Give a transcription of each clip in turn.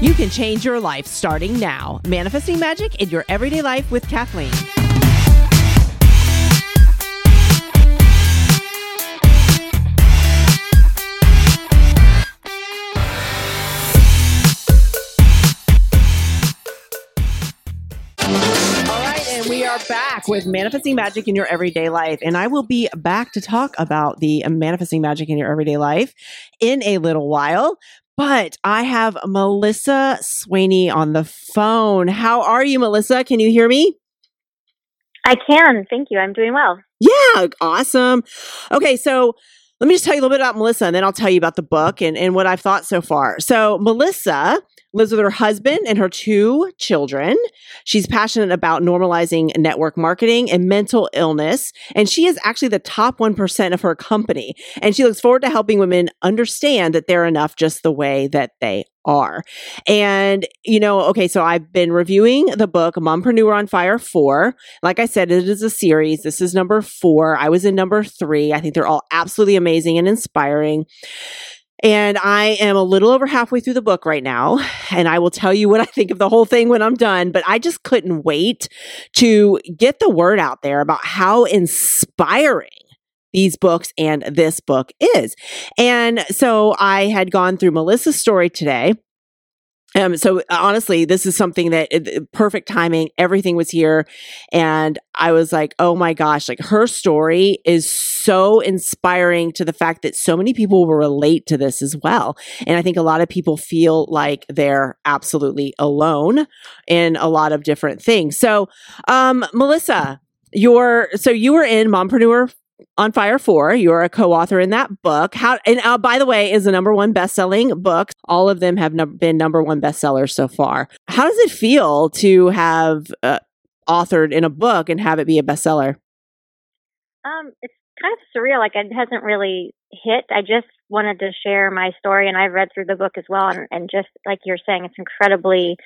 You can change your life starting now. Manifesting magic in your everyday life with Cathlene. All right, and we are back with manifesting magic in your everyday life. And I will be back to talk about the manifesting magic in your everyday life in a little while. But I have Melissa Swaney on the phone. How are you, Melissa? Can you hear me? I can. Thank you. I'm doing well. Yeah, awesome. Okay, so let me just tell you a little bit about Melissa and then I'll tell you about the book and, and what I've thought so far. So, Melissa lives with her husband and her two children. She's passionate about normalizing network marketing and mental illness. And she is actually the top 1% of her company. And she looks forward to helping women understand that they're enough just the way that they are. And, you know, okay, so I've been reviewing the book Mumpreneur on Fire 4. Like I said, it is a series. This is number four. I was in number three. I think they're all absolutely amazing and inspiring. And I am a little over halfway through the book right now. And I will tell you what I think of the whole thing when I'm done. But I just couldn't wait to get the word out there about how inspiring these books and this book is. And so I had gone through Melissa's story today. Um, so honestly, this is something that uh, perfect timing. Everything was here. And I was like, oh my gosh, like her story is so inspiring to the fact that so many people will relate to this as well. And I think a lot of people feel like they're absolutely alone in a lot of different things. So, um, Melissa, you're, so you were in Mumpreneur on Fire 4. You're a co-author in that book. How and uh, by the way, is the number one best-selling book. All of them have been number one bestsellers so far. How does it feel to have uh, authored in a book and have it be a bestseller? Um, it's kind of surreal. Like it hasn't really hit. I just wanted to share my story, and I've read through the book as well. And, and just like you're saying, it's incredibly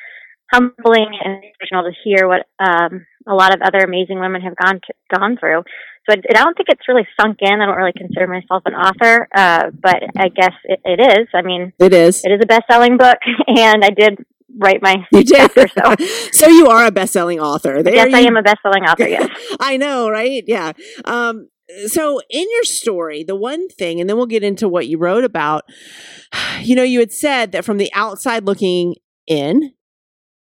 humbling and inspirational to hear what um, a lot of other amazing women have gone to, gone through. So I, I don't think it's really sunk in. I don't really consider myself an author, uh, but I guess it, it is. I mean, it is. It is a best-selling book, and I did write my you did. So, so you are a best-selling author. There yes, you, I am a best-selling author. Yes, I know, right? Yeah. Um, so in your story, the one thing, and then we'll get into what you wrote about. You know, you had said that from the outside looking in,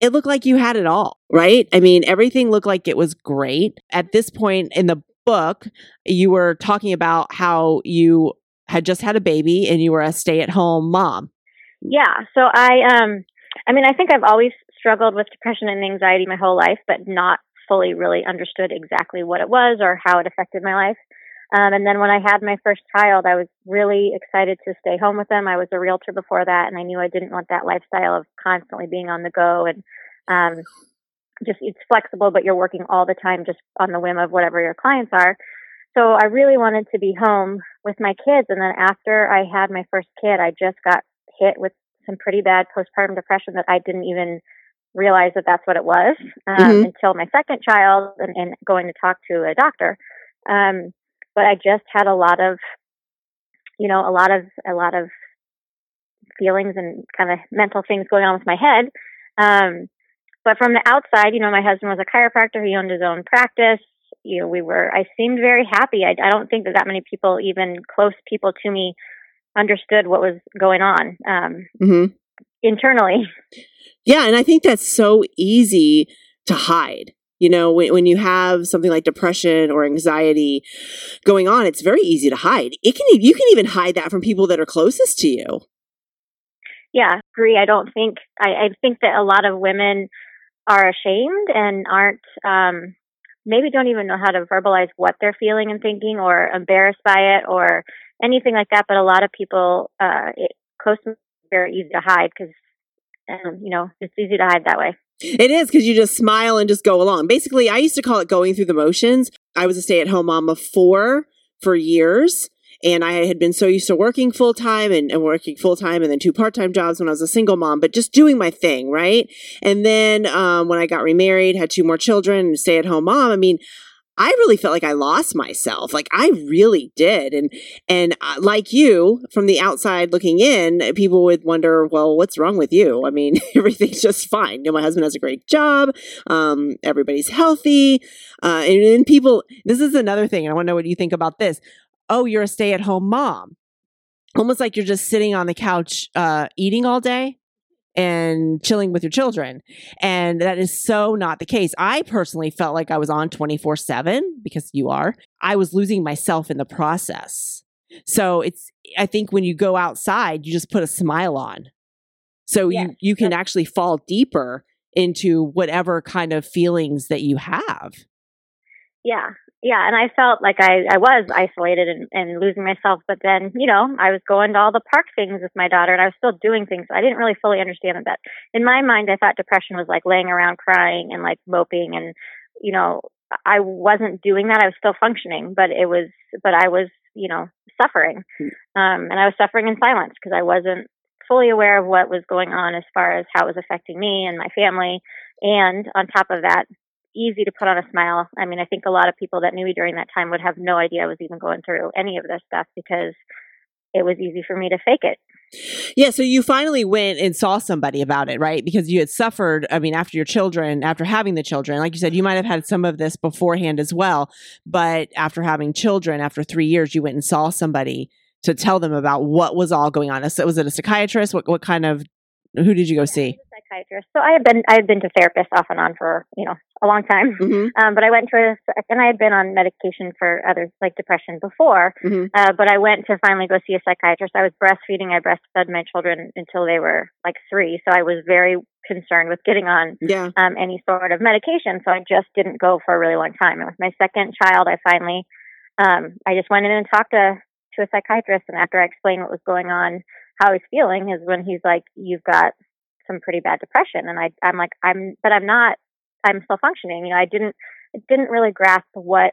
it looked like you had it all, right? I mean, everything looked like it was great. At this point in the book, you were talking about how you had just had a baby and you were a stay-at-home mom. Yeah. So I um I mean, I think I've always struggled with depression and anxiety my whole life, but not fully really understood exactly what it was or how it affected my life. Um, and then when I had my first child, I was really excited to stay home with them. I was a realtor before that, and I knew I didn't want that lifestyle of constantly being on the go and um, just it's flexible, but you're working all the time just on the whim of whatever your clients are. So I really wanted to be home with my kids. And then after I had my first kid, I just got hit with some pretty bad postpartum depression that I didn't even realize that that's what it was um, mm-hmm. until my second child and, and, going to talk to a doctor. Um, but I just had a lot of, you know, a lot of a lot of feelings and kind of mental things going on with my head. Um, but from the outside, you know, my husband was a chiropractor. He owned his own practice. You know, we were. I seemed very happy. I, I don't think that that many people, even close people to me, understood what was going on um, mm-hmm. internally. Yeah, and I think that's so easy to hide you know, when, when you have something like depression or anxiety going on, it's very easy to hide. It can you can even hide that from people that are closest to you. Yeah, agree. I don't think I, I think that a lot of women are ashamed and aren't um, maybe don't even know how to verbalize what they're feeling and thinking or embarrassed by it or anything like that. But a lot of people, uh, it, close to very easy to hide because, um, you know, it's easy to hide that way. It is because you just smile and just go along. Basically, I used to call it going through the motions. I was a stay at home mom of four for years. And I had been so used to working full time and, and, working full time and then two part time jobs when I was a single mom, but just doing my thing, right? And then um, when I got remarried, had two more children, stay at home mom, I mean, I really felt like I lost myself. Like I really did. And, and uh, like you from the outside looking in, people would wonder, well, what's wrong with you? I mean, everything's just fine. You know, my husband has a great job. Um, everybody's healthy. Uh, and then people, this is another thing. I want to know what you think about this. Oh, you're a stay at home mom. Almost like you're just sitting on the couch, uh, eating all day and chilling with your children. And that is so not the case. I personally felt like I was on 24 7 because you are. I was losing myself in the process. So it's, I think when you go outside, you just put a smile on. So you, you can actually fall deeper into whatever kind of feelings that you have. Yeah yeah, and I felt like I, I was isolated and, and losing myself. But then, you know, I was going to all the park things with my daughter and I was still doing things. I didn't really fully understand that. In my mind, I thought depression was like laying around crying and like moping. And, you know, I wasn't doing that. I was still functioning, but it was, but I was, you know, suffering. Hmm. Um, and I was suffering in silence because I wasn't fully aware of what was going on as far as how it was affecting me and my family. And on top of that, easy to put on a smile. I mean, I think a lot of people that knew me during that time would have no idea I was even going through any of this stuff because it was easy for me to fake it. Yeah, so you finally went and saw somebody about it, right? Because you had suffered, I mean, after your children, after having the children, like you said, you might have had some of this beforehand as well. But after having children, after three years, you went and saw somebody to tell them about what was all going on. So was it a psychiatrist? What, what kind of, who did you go see? Psychiatrist. So I had been I had been to therapists off and on for you know a long time, mm-hmm. um, but I went to a and I had been on medication for others like depression before, mm-hmm. uh, but I went to finally go see a psychiatrist. I was breastfeeding. I breastfed my children until they were like three, so I was very concerned with getting on yeah. um, any sort of medication. So I just didn't go for a really long time. And with my second child, I finally um, I just went in and talked to to a psychiatrist, and after I explained what was going on, how I was feeling, is when he's like, "You've got." Some pretty bad depression and I I'm like I'm but I'm not I'm still functioning. You know, I didn't didn't really grasp what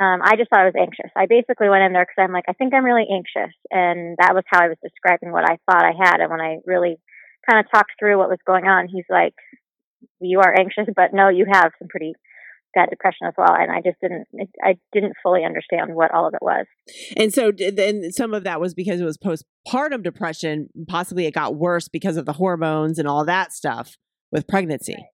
um, I just thought I was anxious. I basically went in there because I'm like, I think I'm really anxious, and that was how I was describing what I thought I had. And when I really kind of talked through what was going on, he's like, "You are anxious, but no, you have some pretty bad depression as well." And I just didn't, I didn't fully understand what all of it was. And so, then some of that was because it was postpartum depression. Possibly, it got worse because of the hormones and all that stuff with pregnancy. Right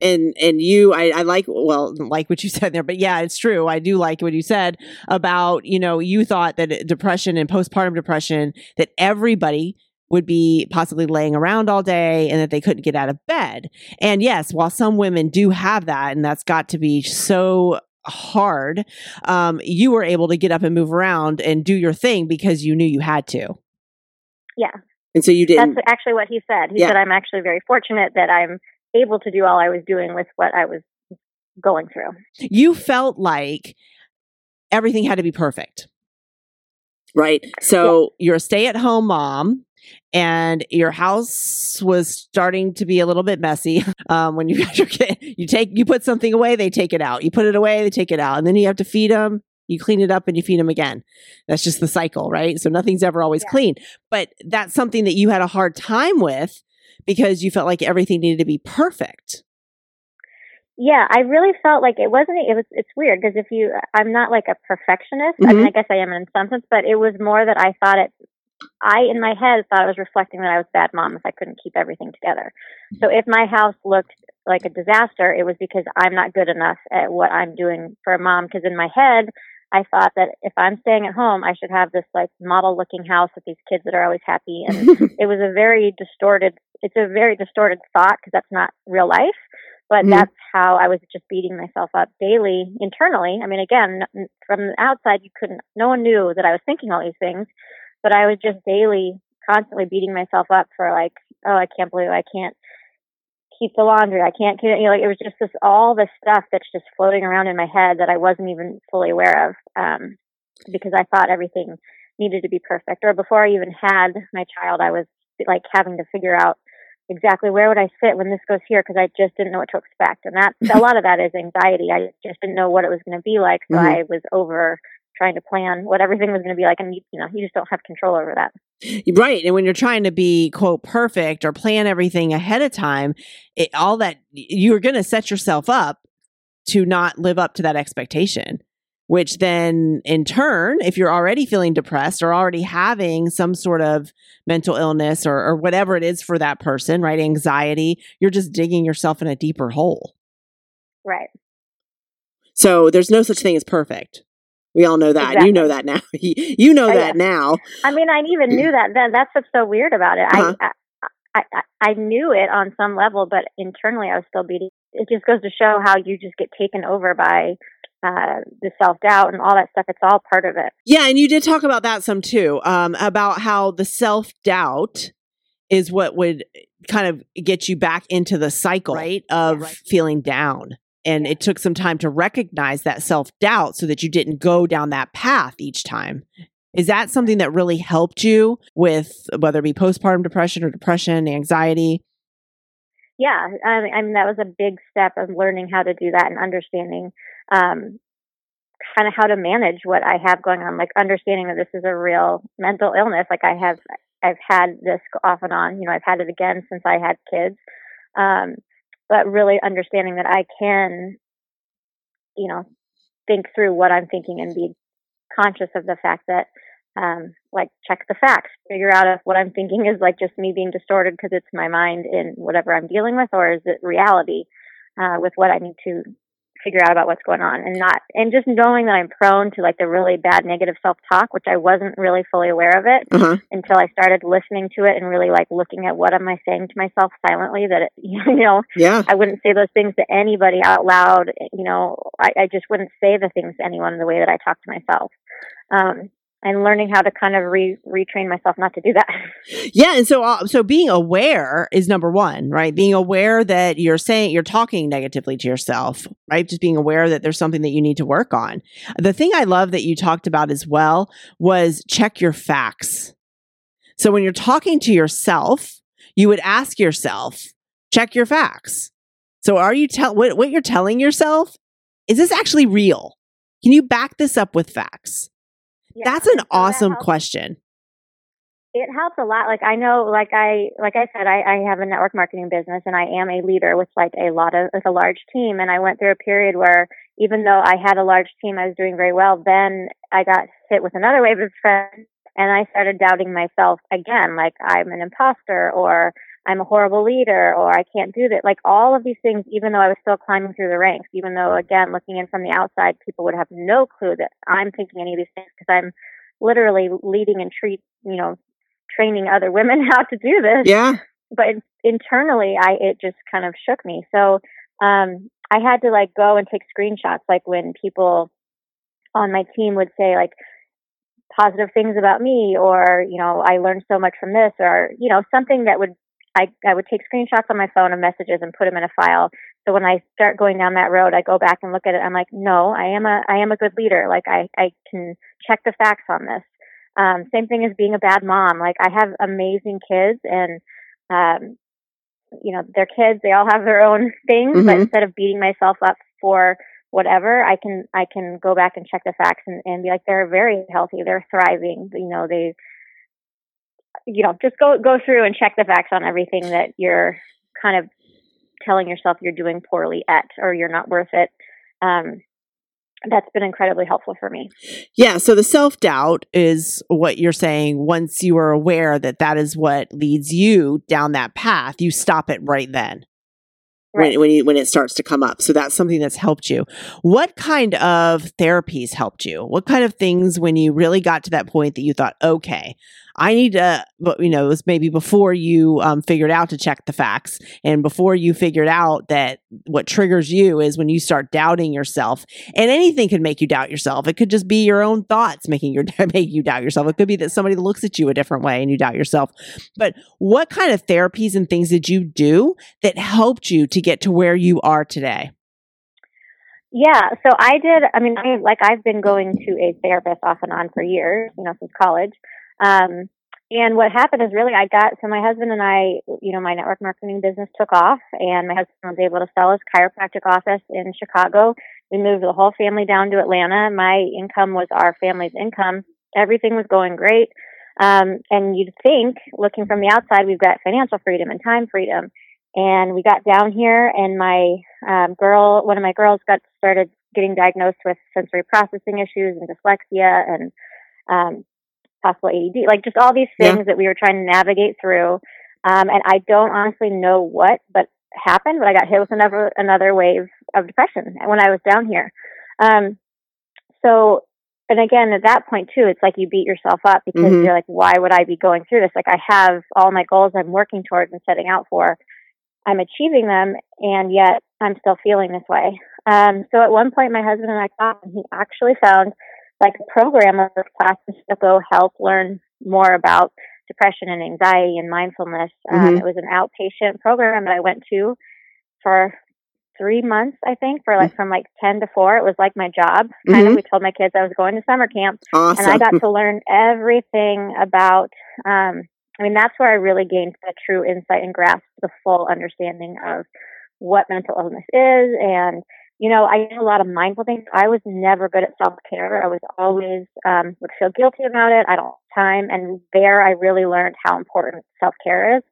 and and you I, I like well like what you said there but yeah it's true i do like what you said about you know you thought that depression and postpartum depression that everybody would be possibly laying around all day and that they couldn't get out of bed and yes while some women do have that and that's got to be so hard um, you were able to get up and move around and do your thing because you knew you had to yeah and so you didn't that's actually what he said he yeah. said i'm actually very fortunate that i'm able to do all I was doing with what I was going through. You felt like everything had to be perfect. Right. So yeah. you're a stay at home mom and your house was starting to be a little bit messy. Um, when you got your kid, you take, you put something away, they take it out. You put it away, they take it out. And then you have to feed them. You clean it up and you feed them again. That's just the cycle, right? So nothing's ever always yeah. clean. But that's something that you had a hard time with because you felt like everything needed to be perfect. Yeah, I really felt like it wasn't. It was. It's weird because if you, I'm not like a perfectionist. Mm-hmm. I mean, mm-hmm. I guess I am in some sense, but it was more that I thought it. I in my head thought I was reflecting that I was a bad mom if I couldn't keep everything together. So if my house looked like a disaster, it was because I'm not good enough at what I'm doing for a mom. Because in my head, I thought that if I'm staying at home, I should have this like model looking house with these kids that are always happy. And it was a very distorted, it's a very distorted thought because that's not real life. But mm-hmm. that's how I was just beating myself up daily internally. I mean, again, from the outside, you couldn't, no one knew that I was thinking all these things, but I was just daily, constantly beating myself up for like, oh, I can't believe I can't keep the laundry. I can't, keep you know, like it was just this all this stuff that's just floating around in my head that I wasn't even fully aware of um, because I thought everything needed to be perfect. Or before I even had my child, I was like having to figure out exactly where would I sit when this goes here because I just didn't know what to expect. And that a lot of that is anxiety. I just didn't know what it was going to be like, so mm-hmm. I was over trying to plan what everything was going to be like and you, you know you just don't have control over that right and when you're trying to be quote perfect or plan everything ahead of time it, all that you're going to set yourself up to not live up to that expectation which then in turn if you're already feeling depressed or already having some sort of mental illness or, or whatever it is for that person right anxiety you're just digging yourself in a deeper hole right so there's no such thing as perfect we all know that exactly. you know that now you know oh, that yeah. now i mean i even knew that then that's what's so weird about it uh-huh. I, I I, I knew it on some level, but internally I was still beating. It just goes to show how you just get taken over by uh, the self doubt and all that stuff. It's all part of it. Yeah, and you did talk about that some too, um, about how the self doubt is what would kind of get you back into the cycle, right, of right. feeling down. And it took some time to recognize that self doubt so that you didn't go down that path each time. Is that something that really helped you with whether it be postpartum depression or depression, anxiety? Yeah, I mean, that was a big step of learning how to do that and understanding um, kind of how to manage what I have going on, like understanding that this is a real mental illness. Like I have, I've had this off and on. You know, I've had it again since I had kids. Um, but really understanding that I can, you know, think through what I'm thinking and be conscious of the fact that, um, like, check the facts, figure out if what I'm thinking is like just me being distorted because it's my mind in whatever I'm dealing with, or is it reality uh, with what I need to figure out about what's going on and not and just knowing that I'm prone to like the really bad negative self talk, which I wasn't really fully aware of it uh-huh. until I started listening to it and really like looking at what am I saying to myself silently that it, you know yeah I wouldn't say those things to anybody out loud you know I, I just wouldn't say the things to anyone the way that I talk to myself um and learning how to kind of re- retrain myself not to do that. Yeah, and so uh, so being aware is number 1, right? Being aware that you're saying you're talking negatively to yourself, right? Just being aware that there's something that you need to work on. The thing I love that you talked about as well was check your facts. So when you're talking to yourself, you would ask yourself, check your facts. So are you tell what what you're telling yourself is this actually real? Can you back this up with facts? Yeah, That's an awesome that question. It helps a lot. Like I know, like I, like I said, I, I have a network marketing business and I am a leader with like a lot of, with a large team. And I went through a period where even though I had a large team, I was doing very well. Then I got hit with another wave of stress and I started doubting myself again, like I'm an imposter or I'm a horrible leader or I can't do that. Like all of these things, even though I was still climbing through the ranks, even though again, looking in from the outside, people would have no clue that I'm thinking any of these things because I'm literally leading and treat, you know, training other women how to do this. Yeah. But internally, I, it just kind of shook me. So, um, I had to like go and take screenshots, like when people on my team would say like, positive things about me or you know i learned so much from this or you know something that would I, I would take screenshots on my phone of messages and put them in a file. So when I start going down that road, I go back and look at it. I'm like, no, I am a, I am a good leader. Like I, I can check the facts on this. Um, same thing as being a bad mom. Like I have amazing kids and, um, you know, they're kids. They all have their own things, mm-hmm. but instead of beating myself up for whatever, I can, I can go back and check the facts and, and be like, they're very healthy. They're thriving. You know, they, you know, just go go through and check the facts on everything that you're kind of telling yourself you're doing poorly at or you're not worth it. Um, that's been incredibly helpful for me. Yeah. So the self doubt is what you're saying. Once you are aware that that is what leads you down that path, you stop it right then. Right. When, when, you, when it starts to come up. So that's something that's helped you. What kind of therapies helped you? What kind of things when you really got to that point that you thought, okay, I need to, you know, it was maybe before you um, figured out to check the facts and before you figured out that what triggers you is when you start doubting yourself. And anything can make you doubt yourself. It could just be your own thoughts making your make you doubt yourself. It could be that somebody looks at you a different way and you doubt yourself. But what kind of therapies and things did you do that helped you to get to where you are today? Yeah, so I did. I mean, I, like I've been going to a therapist off and on for years, you know, since college. Um, and what happened is really I got so my husband and I, you know, my network marketing business took off, and my husband was able to sell his chiropractic office in Chicago. We moved the whole family down to Atlanta. My income was our family's income. Everything was going great. Um, and you'd think, looking from the outside, we've got financial freedom and time freedom. And we got down here, and my um, girl, one of my girls, got started getting diagnosed with sensory processing issues and dyslexia and um, possible ADD, like just all these things yeah. that we were trying to navigate through. Um, and I don't honestly know what, but happened. But I got hit with another another wave of depression when I was down here. Um, so, and again, at that point too, it's like you beat yourself up because mm-hmm. you're like, why would I be going through this? Like I have all my goals I'm working towards and setting out for. I'm achieving them, and yet I'm still feeling this way. Um, so at one point, my husband and I talked, and he actually found like a program of classes to go help learn more about depression and anxiety and mindfulness. Um, mm-hmm. Um, it was an outpatient program that I went to for three months, I think, for like from like 10 to 4. It was like my job. Kind mm-hmm. of, we told my kids I was going to summer camp. Awesome. And I got to learn everything about, um, I mean, that's where I really gained the true insight and grasp the full understanding of what mental illness is. And, you know, I did a lot of mindful things. I was never good at self care. I was always, um, would feel guilty about it. I don't have time. And there I really learned how important self care is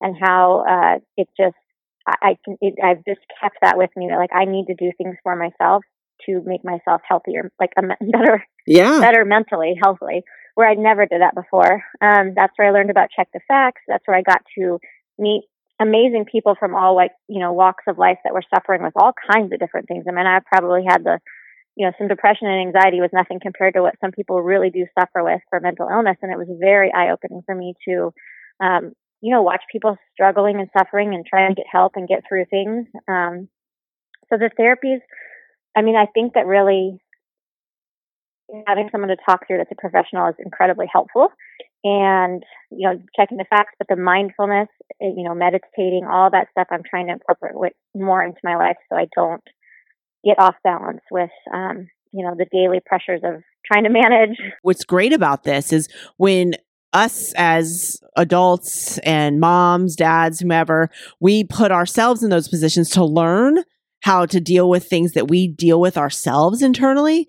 and how, uh, it just, I, can, it, I've just kept that with me that like I need to do things for myself to make myself healthier, like a better, yeah, better mentally, healthily, where I never did that before. Um, that's where I learned about check the facts. That's where I got to meet amazing people from all like, you know, walks of life that were suffering with all kinds of different things. I mean, I probably had the, you know, some depression and anxiety was nothing compared to what some people really do suffer with for mental illness. And it was very eye opening for me to, um, you know, watch people struggling and suffering and trying to get help and get through things. Um, so the therapies, I mean, I think that really having someone to talk through that's a professional is incredibly helpful. And, you know, checking the facts, but the mindfulness, you know, meditating, all that stuff I'm trying to incorporate more into my life so I don't get off balance with, um, you know, the daily pressures of trying to manage. What's great about this is when us as adults and moms, dads, whomever, we put ourselves in those positions to learn how to deal with things that we deal with ourselves internally.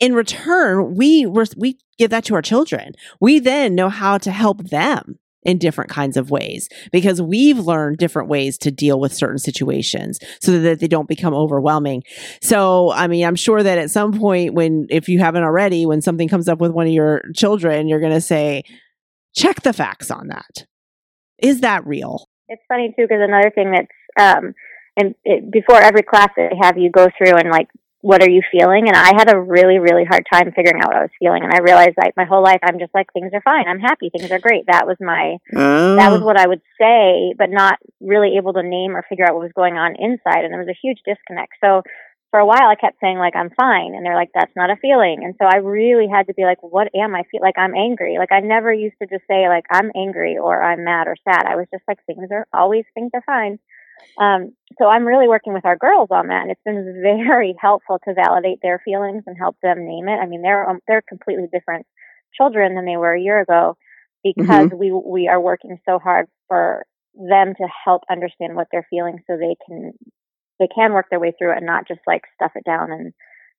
In return, we we give that to our children. We then know how to help them in different kinds of ways because we've learned different ways to deal with certain situations so that they don't become overwhelming. So, I mean, I'm sure that at some point when, if you haven't already, when something comes up with one of your children, you're going to say, check the facts on that. Is that real? It's funny too, because another thing that's, um, and it, before every class they have you go through and like what are you feeling? And I had a really, really hard time figuring out what I was feeling. And I realized like my whole life, I'm just like, things are fine. I'm happy. Things are great. That was my, oh. that was oh. what I would say, but not really able to name or figure out what was going on inside. And there was a huge disconnect. So for a while, I kept saying like, I'm fine. And they're like, that's not a feeling. And so I really had to be like, what am I feel like? I'm angry. Like I never used to just say like, I'm angry or I'm mad or sad. I was just like, things are always, things are fine. Um, so I'm really working with our girls on that, and it's been very helpful to validate their feelings and help them name it. I mean, they're um, they're completely different children than they were a year ago because mm-hmm. we we are working so hard for them to help understand what they're feeling so they can they can work their way through it and not just like stuff it down and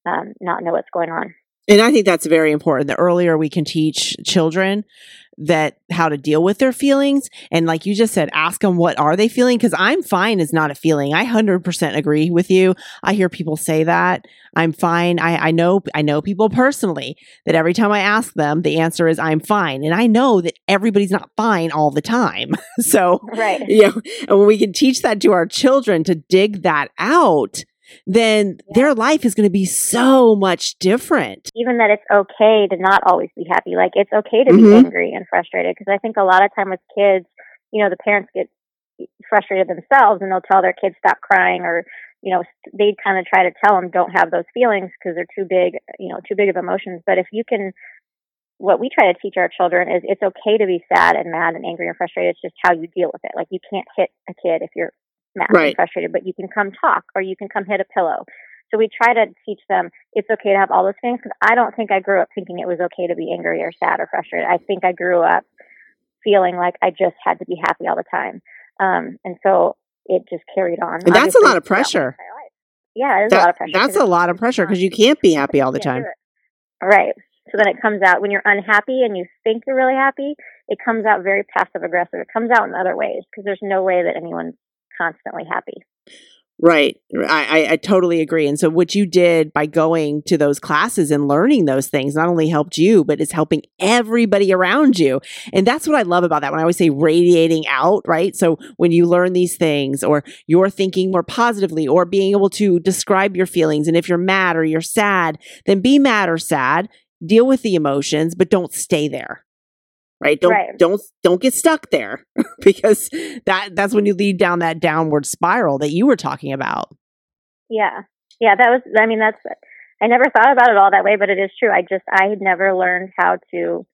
um, not know what's going on. And I think that's very important. The earlier we can teach children that how to deal with their feelings. And like you just said ask them what are they feeling? Because i'm fine is not a feeling. I 100% agree with you. I hear people say that. I'm fine. I, I know i know people personally that every time i ask them the answer is i'm fine. And i know that everybody's not fine all the time. So right. you know and when we can teach that to our children to dig that out then yeah. their life is going to be so much different. Even that it's okay to not always be happy. Like it's okay to mm-hmm. be angry and frustrated because I think a lot of time with kids, you know, the parents get frustrated themselves and they'll tell their kids stop crying or you know they kind of try to tell them don't have those feelings because they're too big you know too big of emotions but if you can what we try to teach our children is it's okay to be sad and mad and angry and frustrated it's just how you deal with it like you can't hit a kid if you're mad right. and frustrated, but you can come talk or you can come hit a pillow. So we try to teach them it's okay to have all those things because I don't think I grew up thinking it was okay to be angry or sad or frustrated. I think I grew up feeling like I just had to be happy all the time. Um, and so it just carried on. And that's a lot of pressure. Yeah, it is that, a lot of pressure. That's a lot of pressure because you can't be happy all the time. Right. So then it comes out when you're unhappy and you think you're really happy, it comes out very passive aggressive. It comes out in other ways because there's no way that anyone's constantly happy. Right. I, I, totally agree. And so, what you did by going to those classes and learning those things not only helped you, but it's helping everybody around you. And that's what I love about that. When I always say radiating out, right? So, when you learn these things, or you're thinking more positively, or being able to describe your feelings, and if you're mad or you're sad, then be mad or sad, deal with the emotions, but don't stay there right? Don't right. don't don't get stuck there because that that's when you lead down that downward spiral that you were talking about. Yeah. Yeah that was i mean that's i never thought about it all that way but it is true. I just i had never learned how to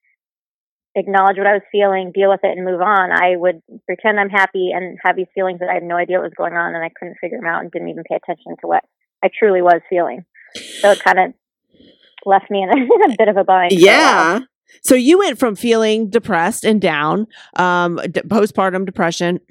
acknowledge what i was feeling deal with it and move on. I would pretend i'm happy and have these feelings that i had no idea what was going on and i couldn't figure them out and didn't even pay attention to what i truly was feeling. So it kind of left me in a, in a bit of a bind yeah so you went from feeling depressed and down, um, d- postpartum depression.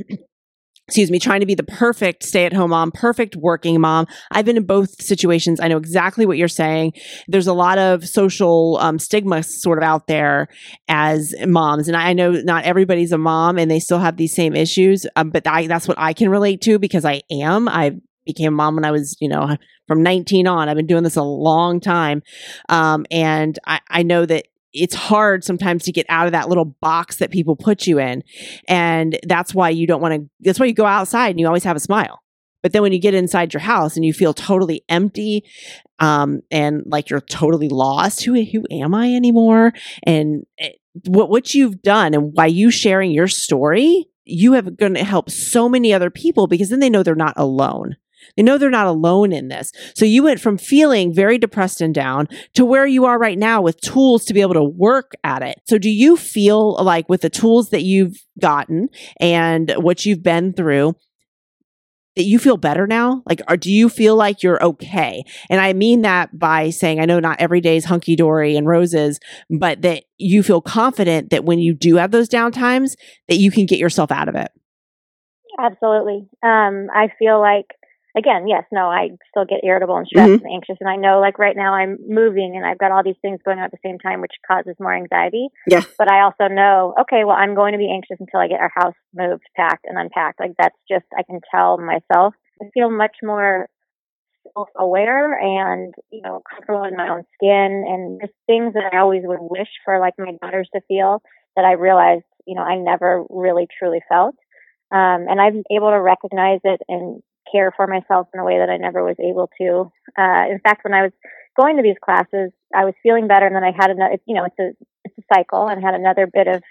excuse me, trying to be the perfect stay at home mom, perfect working mom. I've been in both situations. I know exactly what you're saying. There's a lot of social um, stigma sort of out there as moms. And I know not everybody's a mom and they still have these same issues. Um, but I, that's what I can relate to because I am. I became a mom when I was, you know, from 19 on. I've been doing this a long time. Um, and I, I know that it's hard sometimes to get out of that little box that people put you in. And that's why you don't want to, that's why you go outside and you always have a smile. But then when you get inside your house and you feel totally empty, um, and like you're totally lost, who, who am I anymore? And eh, what, what you've done and by you sharing your story, you have going to help so many other people because then they know they're not alone. They know they're not alone in this. So you went from feeling very depressed and down to where you are right now with tools to be able to work at it. So do you feel like with the tools that you've gotten and what you've been through, that you feel better now? Like, or do you feel like you're okay? And I mean that by saying, I know not every day is hunky dory and roses, but that you feel confident that when you do have those downtimes, that you can get yourself out of it. Absolutely. Um, I feel like again, yes, no, I still get irritable and stressed mm-hmm. and anxious. And I know like right now I'm moving and I've got all these things going on at the same time, which causes more anxiety. Yeah. But I also know, okay, well, I'm going to be anxious until I get our house moved, packed and unpacked. Like that's just, I can tell myself. I feel much more self-aware and, you know, comfortable in my own skin and just things that I always would wish for like my daughters to feel that I realized, you know, I never really truly felt. Um, and I'm able to recognize it and care for myself in a way that I never was able to. Uh, in fact, when I was going to these classes, I was feeling better, and then I had another. You know, it's a it's a cycle, and had another bit of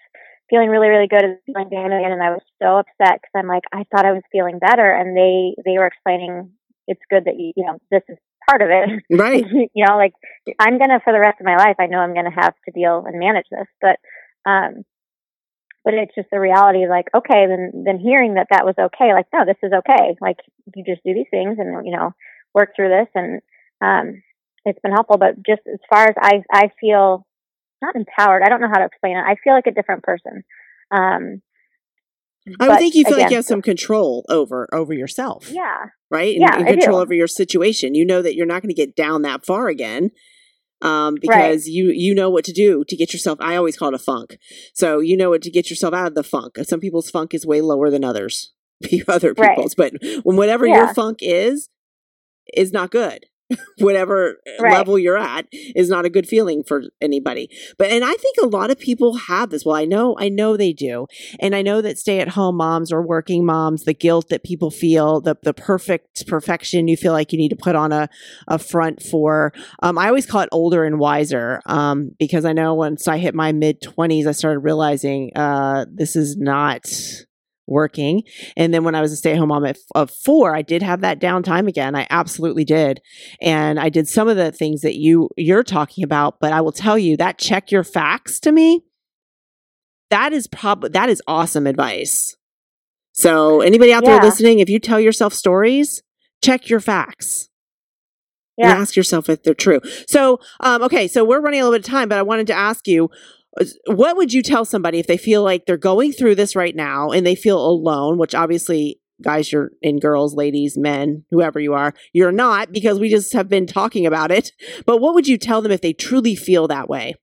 feeling really really good and feeling down again, and I was so upset because I'm like I thought I was feeling better, and they they were explaining it's good that you you know this is part of it, right? you know, like I'm gonna for the rest of my life, I know I'm gonna have to deal and manage this, but um but it's just the reality like okay then then hearing that that was okay like no this is okay like you just do these things and you know work through this and um it's been helpful but just as far as i i feel not empowered i don't know how to explain it i feel like a different person um I would think you feel again, like you have some control over over yourself. Yeah. Right? And, yeah, and control over your situation. You know that you're not going to get down that far again um, because right. you you know what to do to get yourself. I always call it a funk. So you know what to get yourself out of the funk. Some people's funk is way lower than others, other people's. Right. But when whatever yeah. your funk is, is not good. whatever right. level you're at is not a good feeling for anybody. But and I think a lot of people have this. Well, I know I know they do. And I know that stay-at-home moms or working moms, the guilt that people feel, the the perfect perfection you feel like you need to put on a a front for. Um, I always call it older and wiser. Um, because I know once I hit my mid 20s I started realizing uh this is not working. And then when I was a stay at home mom at, of four, I did have that downtime again. I absolutely did. And I did some of the things that you, you're talking about, but I will tell you that check your facts to me, that is probably, that is awesome advice. So anybody out yeah. there listening, if you tell yourself stories, check your facts. Yeah. And ask yourself if they're true. So, um, okay, so we're running a little bit of time, but I wanted to ask you what would you tell somebody if they feel like they're going through this right now and they feel alone, which obviously guys you're in girls, ladies, men, whoever you are, you're not because we just have been talking about it. But what would you tell them if they truly feel that way?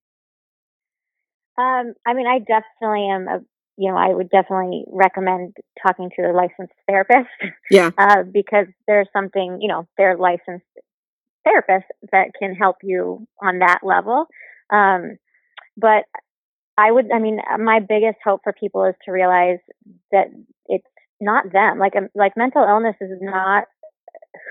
Um, I mean, I definitely am a, you know, I would definitely recommend talking to a licensed therapist. Yeah. Uh, because there's something, you know, they're licensed therapists that can help you on that level. Um, but I would, I mean, my biggest hope for people is to realize that it's not them. Like, um, like mental illness is not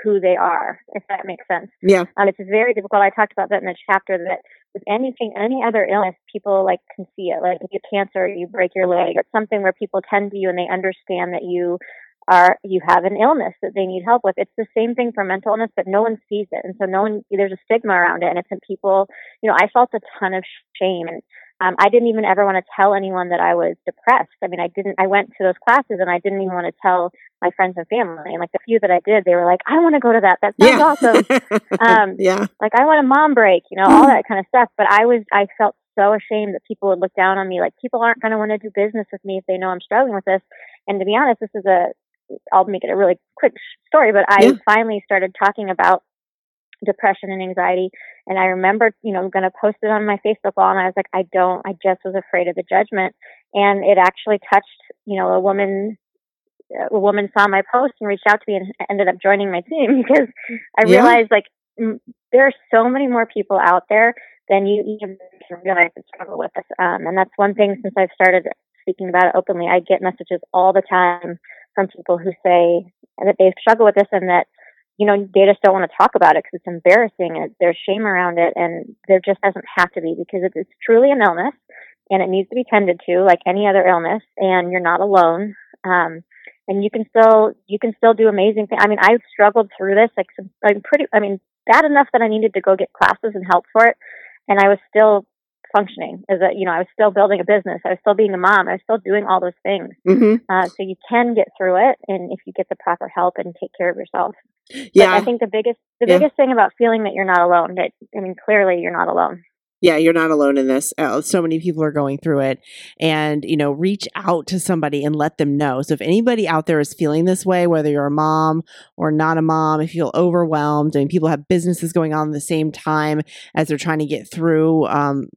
who they are, if that makes sense. Yeah. Um, it's very difficult. I talked about that in the chapter that with anything, any other illness, people like can see it. Like if you get cancer, you break your leg, it's something where people tend to you and they understand that you are you have an illness that they need help with. It's the same thing for mental illness, but no one sees it, and so no one there's a stigma around it, and it's in people. You know, I felt a ton of shame, and um, I didn't even ever want to tell anyone that I was depressed. I mean, I didn't. I went to those classes, and I didn't even want to tell my friends and family. And like the few that I did, they were like, "I want to go to that. That sounds awesome." Um, yeah. Like I want a mom break, you know, all that kind of stuff. But I was, I felt so ashamed that people would look down on me. Like people aren't going to want to do business with me if they know I'm struggling with this. And to be honest, this is a I'll make it a really quick story, but I Yeah. finally started talking about depression and anxiety. And I remember, you know, going to post it on my Facebook wall, and I was like, I don't, I just was afraid of the judgment. And it actually touched, you know, a woman. A woman saw my post and reached out to me and ended up joining my team because I Yeah. realized like m- there are so many more people out there than you even can realize that struggle with this. Um, and that's one thing since I've started speaking about it openly. I get messages all the time from people who say that they struggle with this and that you know they just don't want to talk about it because it's embarrassing and there's shame around it and there just doesn't have to be because it's truly an illness and it needs to be tended to like any other illness and you're not alone um and you can still you can still do amazing things i mean i've struggled through this like some, i'm pretty i mean bad enough that i needed to go get classes and help for it and i was still functioning as a you know i was still building a business i was still being a mom i was still doing all those things hmm uh, so you can get through it, and if you get the proper help and take care of yourself. But Yeah. I think the biggest the Yeah. biggest thing about feeling that you're not alone. That I mean, clearly you're not alone. yeah, you're not alone in this. Uh, so many people are going through it. And, you know, reach out to somebody and let them know. So if anybody out there is feeling this way, whether you're a mom or not a mom, if you feel overwhelmed and people have businesses going on at the same time as they're trying to get through um,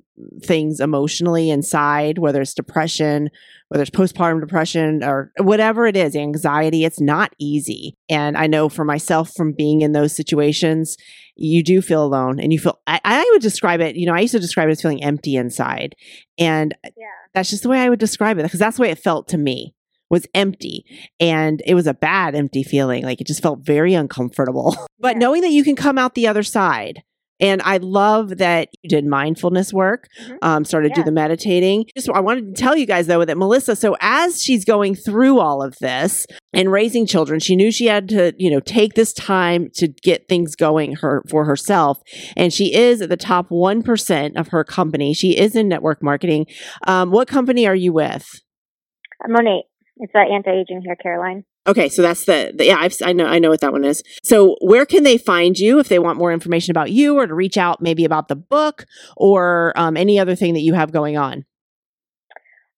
things emotionally inside, whether it's depression, whether it's postpartum depression or whatever it is, anxiety, it's not easy. And I know for myself from being in those situations, you do feel alone and you feel, I, I would describe it, you know, I used to describe it as feeling empty inside. And Yeah. that's just the way I would describe it because that's the way it felt to me was empty and it was a bad empty feeling like it just felt very uncomfortable but Yeah. knowing that you can come out the other side and I love that you did mindfulness work, Mhm. um, started to do the meditating. Just I wanted to tell you guys though that Melissa, so as she's going through all of this and raising children, she knew she had to, you know, take this time to get things going her for herself. And she is at the top one percent of her company. She is in network marketing. Um, what company are you with? Monat. It's that anti-aging hair care line. Okay, so that's the, the yeah, I've, I know I know what that one is. So where can they find you if they want more information about you or to reach out maybe about the book or um, any other thing that you have going on?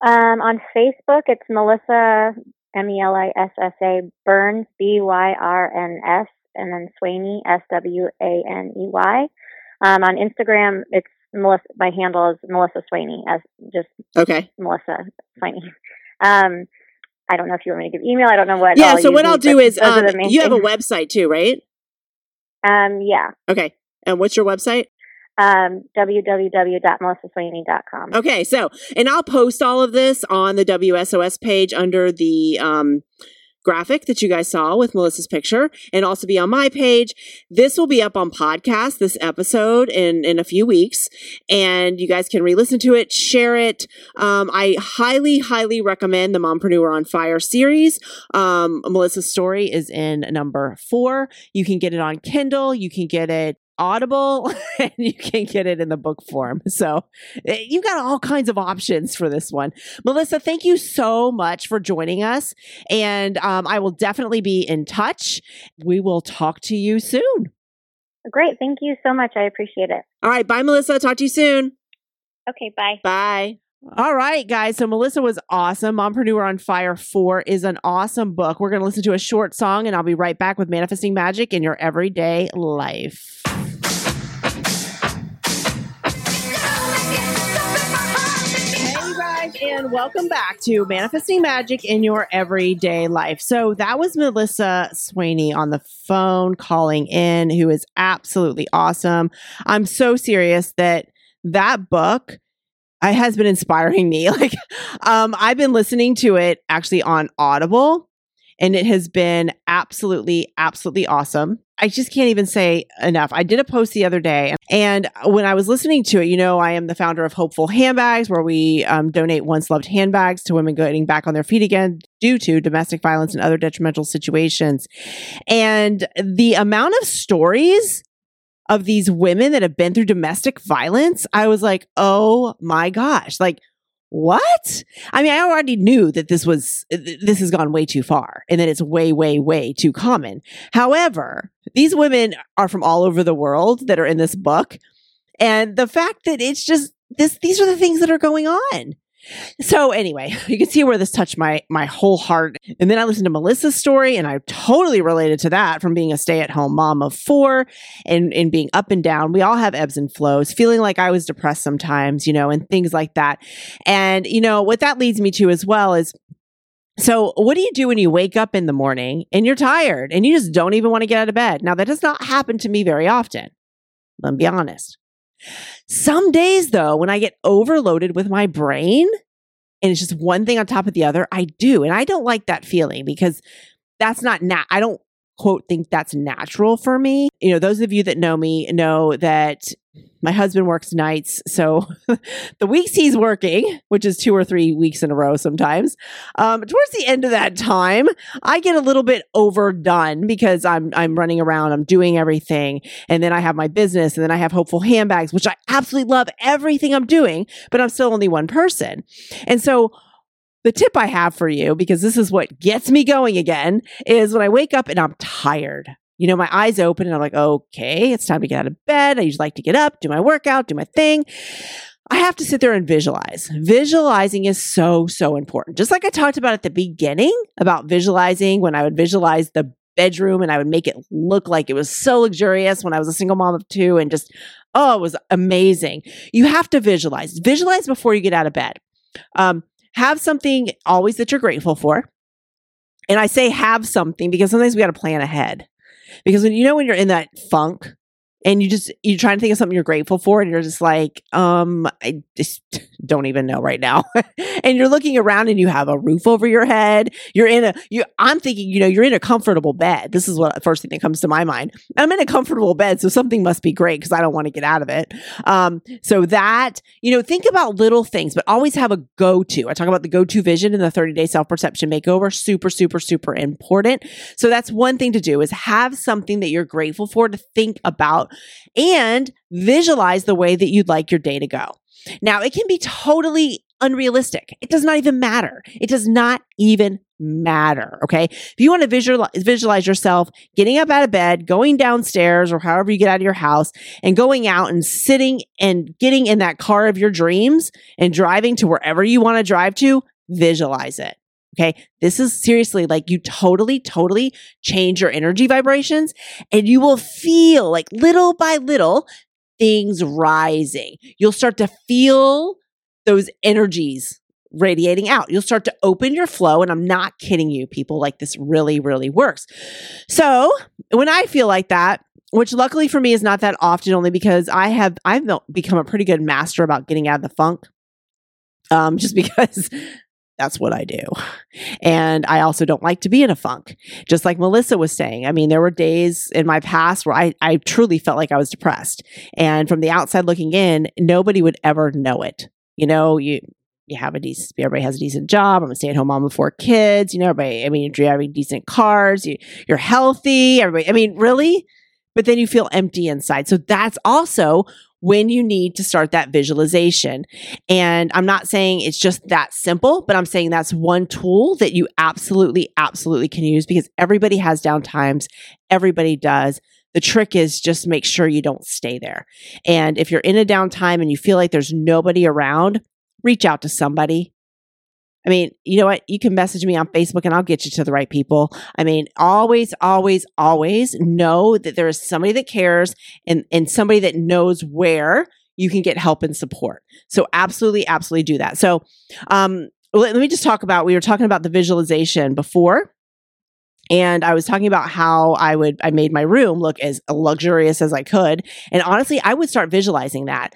Um, on Facebook, it's Melissa M E L I S S A Byrns B Y R N S and then Swaney S W A N E Y. Um, on Instagram, it's Melissa. My handle is Melissa Swaney as just Okay. Melissa Swaney. Um, I don't know if you want me to give email. I don't know what. Yeah. So what I'll do is um, you have a website too, right? Um, yeah. Okay. And what's your website? Um, www.melissaswaney.com. Okay, so and I'll post all of this on the WSOS page under the um graphic that you guys saw with Melissa's picture and also be on my page. This will be up on podcast this episode in in a few weeks and you guys can re-listen to it, share it. Um I highly highly recommend the Mumpreneur on Fire series. Um Melissa's story is in number 4. You can get it on Kindle, you can get it Audible and you can get it in the book form. So you've got all kinds of options for this one. Melissa, thank you so much for joining us. And um, I will definitely be in touch. We will talk to you soon. Great. Thank you so much. I appreciate it. All right. Bye, Melissa. Talk to you soon. Okay. Bye. Bye. All right, guys. So Melissa was awesome. Mumpreneur on Fire 4 is an awesome book. We're going to listen to a short song, and I'll be right back with Manifesting Magic in Your Everyday Life. And welcome back to Manifesting Magic in Your Everyday Life. So, that was Melissa Swaney on the phone calling in, who is absolutely awesome. I'm so serious that that book has been inspiring me. Like, um, I've been listening to it actually on Audible, and it has been absolutely, absolutely awesome. I just can't even say enough. I did a post the other day, and when I was listening to it, you know, I am the founder of Hopeful Handbags, where we um, donate once loved handbags to women getting back on their feet again due to domestic violence and other detrimental situations. And the amount of stories of these women that have been through domestic violence, I was like, oh my gosh, like what? I mean, I already knew that this was, this has gone way too far and that it's way, way, way too common. However, these women are from all over the world that are in this book. And the fact that it's just this, these are the things that are going on. So anyway, you can see where this touched my my whole heart. And then I listened to Melissa's story and I totally related to that from being a stay-at-home mom of 4 and and being up and down. We all have ebbs and flows, feeling like I was depressed sometimes, you know, and things like that. And you know, what that leads me to as well is so, what do you do when you wake up in the morning and you're tired and you just don't even want to get out of bed? Now, that does not happen to me very often. Let me be honest. Some days, though, when I get overloaded with my brain and it's just one thing on top of the other, I do. And I don't like that feeling because that's not, nat- I don't quote think that's natural for me. You know, those of you that know me know that my husband works nights. So the weeks he's working, which is two or three weeks in a row sometimes, um, towards the end of that time, I get a little bit overdone because I'm I'm running around, I'm doing everything. And then I have my business and then I have hopeful handbags, which I absolutely love everything I'm doing, but I'm still only one person. And so the tip I have for you, because this is what gets me going again, is when I wake up and I'm tired. You know, my eyes open and I'm like, okay, it's time to get out of bed. I usually like to get up, do my workout, do my thing. I have to sit there and visualize. Visualizing is so, so important. Just like I talked about at the beginning about visualizing when I would visualize the bedroom and I would make it look like it was so luxurious when I was a single mom of two and just, oh, it was amazing. You have to visualize. Visualize before you get out of bed. Um, have something always that you're grateful for. And I say have something because sometimes we got to plan ahead. Because when you know when you're in that funk and you just you're trying to think of something you're grateful for and you're just like um i just don't even know right now. And you're looking around and you have a roof over your head. You're in a you i'm thinking you know you're in a comfortable bed. This is what first thing that comes to my mind. I'm in a comfortable bed so something must be great because i don't want to get out of it. Um so that you know think about little things but always have a go-to. I talk about the go-to vision in the 30 day self-perception makeover super super super important. So that's one thing to do is have something that you're grateful for to think about and visualize the way that you'd like your day to go. Now, it can be totally unrealistic. It does not even matter. It does not even matter. Okay. If you want to visualize, visualize yourself getting up out of bed, going downstairs or however you get out of your house and going out and sitting and getting in that car of your dreams and driving to wherever you want to drive to, visualize it. Okay. This is seriously like you totally, totally change your energy vibrations and you will feel like little by little things rising. You'll start to feel those energies radiating out. You'll start to open your flow. And I'm not kidding you, people. Like this really, really works. So when I feel like that, which luckily for me is not that often only because I have I've become a pretty good master about getting out of the funk. Um, just because that's what I do. And I also don't like to be in a funk. Just like Melissa was saying. I mean, there were days in my past where I, I truly felt like I was depressed. And from the outside looking in, nobody would ever know it. You know, you you have a decent everybody has a decent job. I'm a stay-at-home mom with four kids. You know, everybody, I mean, you're driving decent cars, you, you're healthy, everybody. I mean, really? But then you feel empty inside. So that's also when you need to start that visualization. And I'm not saying it's just that simple, but I'm saying that's one tool that you absolutely, absolutely can use because everybody has down times. Everybody does. The trick is just make sure you don't stay there. And if you're in a downtime and you feel like there's nobody around, reach out to somebody. I mean, you know what? You can message me on Facebook and I'll get you to the right people. I mean, always, always, always know that there is somebody that cares and, and somebody that knows where you can get help and support. So absolutely, absolutely do that. So, um, let, let me just talk about, we were talking about the visualization before and I was talking about how I would I made my room look as luxurious as I could, and honestly, I would start visualizing that.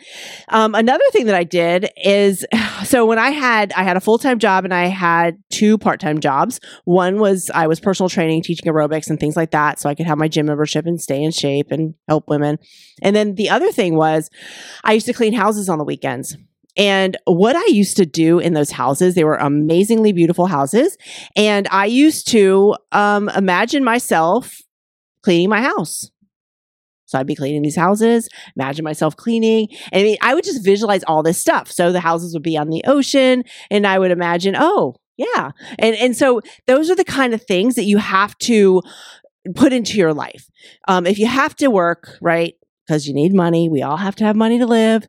Um, another thing that I did is so when I had I had a full time job and I had two part time jobs. One was I was personal training, teaching aerobics and things like that, so I could have my gym membership and stay in shape and help women. And then the other thing was I used to clean houses on the weekends. And what I used to do in those houses, they were amazingly beautiful houses. And I used to um, imagine myself cleaning my house. So I'd be cleaning these houses, imagine myself cleaning. And I mean, I would just visualize all this stuff. So the houses would be on the ocean, and I would imagine, oh, yeah. And and so those are the kind of things that you have to put into your life. Um, if you have to work, right? Because you need money. We all have to have money to live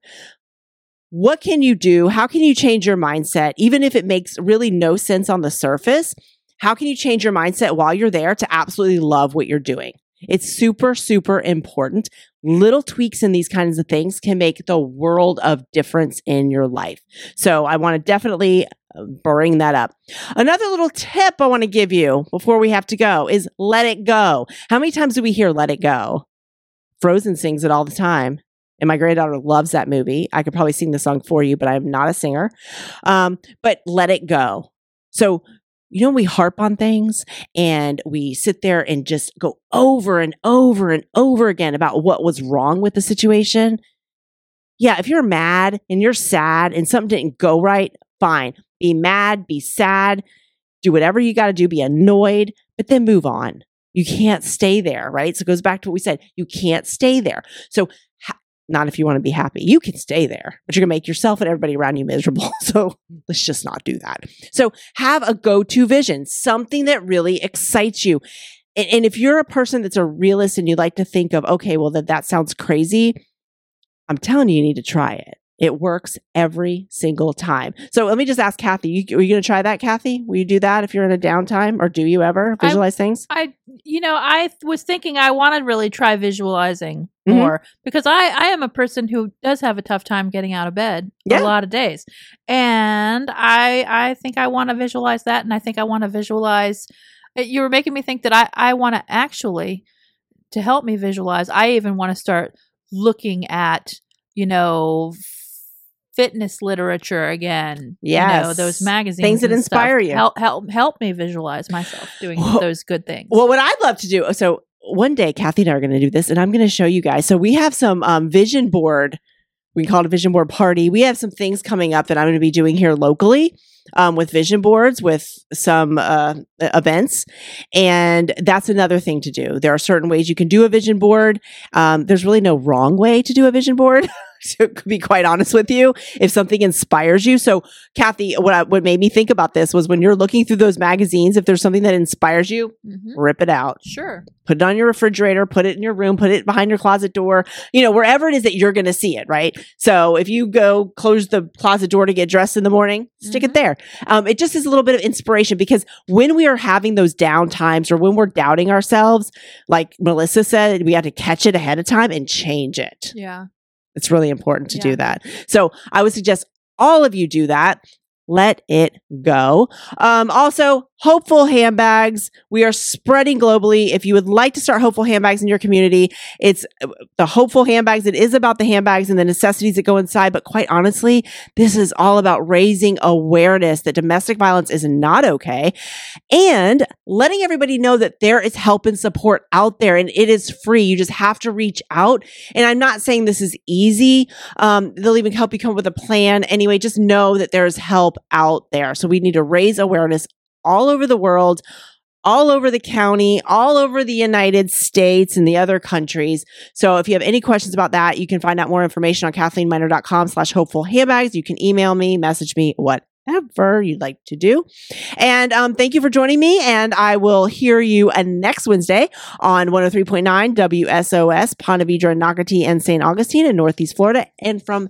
what can you do? How can you change your mindset, even if it makes really no sense on the surface? How can you change your mindset while you're there to absolutely love what you're doing? It's super, super important. Little tweaks in these kinds of things can make the world of difference in your life. So I want to definitely uh, bring that up. Another little tip I want to give you before we have to go is let it go. How many times do we hear let it go? Frozen sings it all the time and my granddaughter loves that movie. I could probably sing the song for you, but I'm not a singer. Um, but let it go. So, you know, we harp on things and we sit there and just go over and over and over again about what was wrong with the situation. Yeah, if you're mad and you're sad and something didn't go right, fine. Be mad, be sad, do whatever you got to do, be annoyed, but then move on. You can't stay there, right? So it goes back to what we said. You can't stay there. So not if you want to be happy. You can stay there, but you're going to make yourself and everybody around you miserable. So let's just not do that. So have a go to vision, something that really excites you. And, and, if you're a person that's a realist and you like to think of, okay, well, that, that sounds crazy, I'm telling you, you need to try it. It works every single time. So let me just ask Kathy, you, are you going to try that, Kathy? Will you do that if you're in a downtime or do you ever visualize I, things? I, you know, I was thinking I want to really try visualizing mm-hmm. more because I, I am a person who does have a tough time getting out of bed yeah. a lot of days. And I, I think I want to visualize that. And I think I want to visualize, uh, you were making me think that I, I want to actually, to help me visualize, I even want to start looking at, you know, fitness literature again. Yeah, you know, those magazines, things that inspire stuff. you. Help help help me visualize myself doing well, those good things. Well, what I'd love to do. So one day, Kathy and I are going to do this, and I'm going to show you guys. So we have some um, vision board. We call it a vision board party. We have some things coming up that I'm going to be doing here locally um, with vision boards, with some uh, events. And that's another thing to do. There are certain ways you can do a vision board. Um, there's really no wrong way to do a vision board. to be quite honest with you, if something inspires you. So, Kathy, what I, what made me think about this was when you're looking through those magazines, if there's something that inspires you, mm-hmm. rip it out. Sure. Put it on your refrigerator, put it in your room, put it behind your closet door, you know, wherever it is that you're going to see it, right? So, if you go close the closet door to get dressed in the morning, stick mm-hmm. it there. Um, it just is a little bit of inspiration because when we are having those down times or when we're doubting ourselves, like Melissa said, we have to catch it ahead of time and change it. Yeah. It's really important to yeah. do that. So I would suggest all of you do that. Let it go. Um, also, Hopeful handbags. We are spreading globally. If you would like to start hopeful handbags in your community, it's uh, the hopeful handbags. It is about the handbags and the necessities that go inside. But quite honestly, this is all about raising awareness that domestic violence is not okay and letting everybody know that there is help and support out there and it is free. You just have to reach out. And I'm not saying this is easy. Um, they'll even help you come up with a plan. Anyway, just know that there is help out there. So we need to raise awareness all over the world, all over the county, all over the United States and the other countries. So if you have any questions about that, you can find out more information on cathleneminer.com slash hopeful handbags. You can email me, message me, whatever you'd like to do. And um, thank you for joining me. And I will hear you uh, next Wednesday on 103.9 WSOS, Ponte Vedra, Nocatee, and St. Augustine in Northeast Florida. And from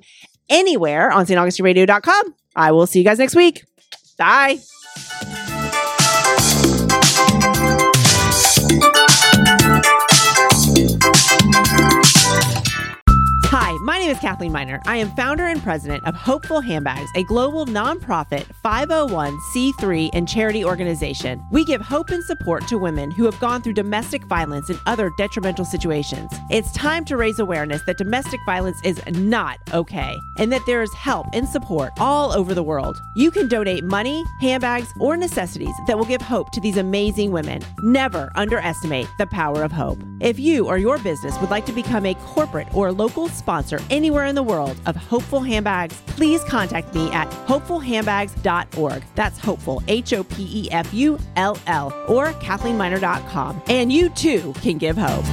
anywhere on StAugustineRadio.com. I will see you guys next week. Bye. Name is Cathlene Miner. I am founder and president of Hopeful Handbags, a global nonprofit 501c3 and charity organization. We give hope and support to women who have gone through domestic violence and other detrimental situations. It's time to raise awareness that domestic violence is not okay and that there is help and support all over the world. You can donate money, handbags, or necessities that will give hope to these amazing women. Never underestimate the power of hope. If you or your business would like to become a corporate or local sponsor anywhere in the world of hopeful handbags, please contact me at hopefulhandbags.org. That's hopeful, H O P E F U L L, or CathleneMiner.com. And you too can give hope.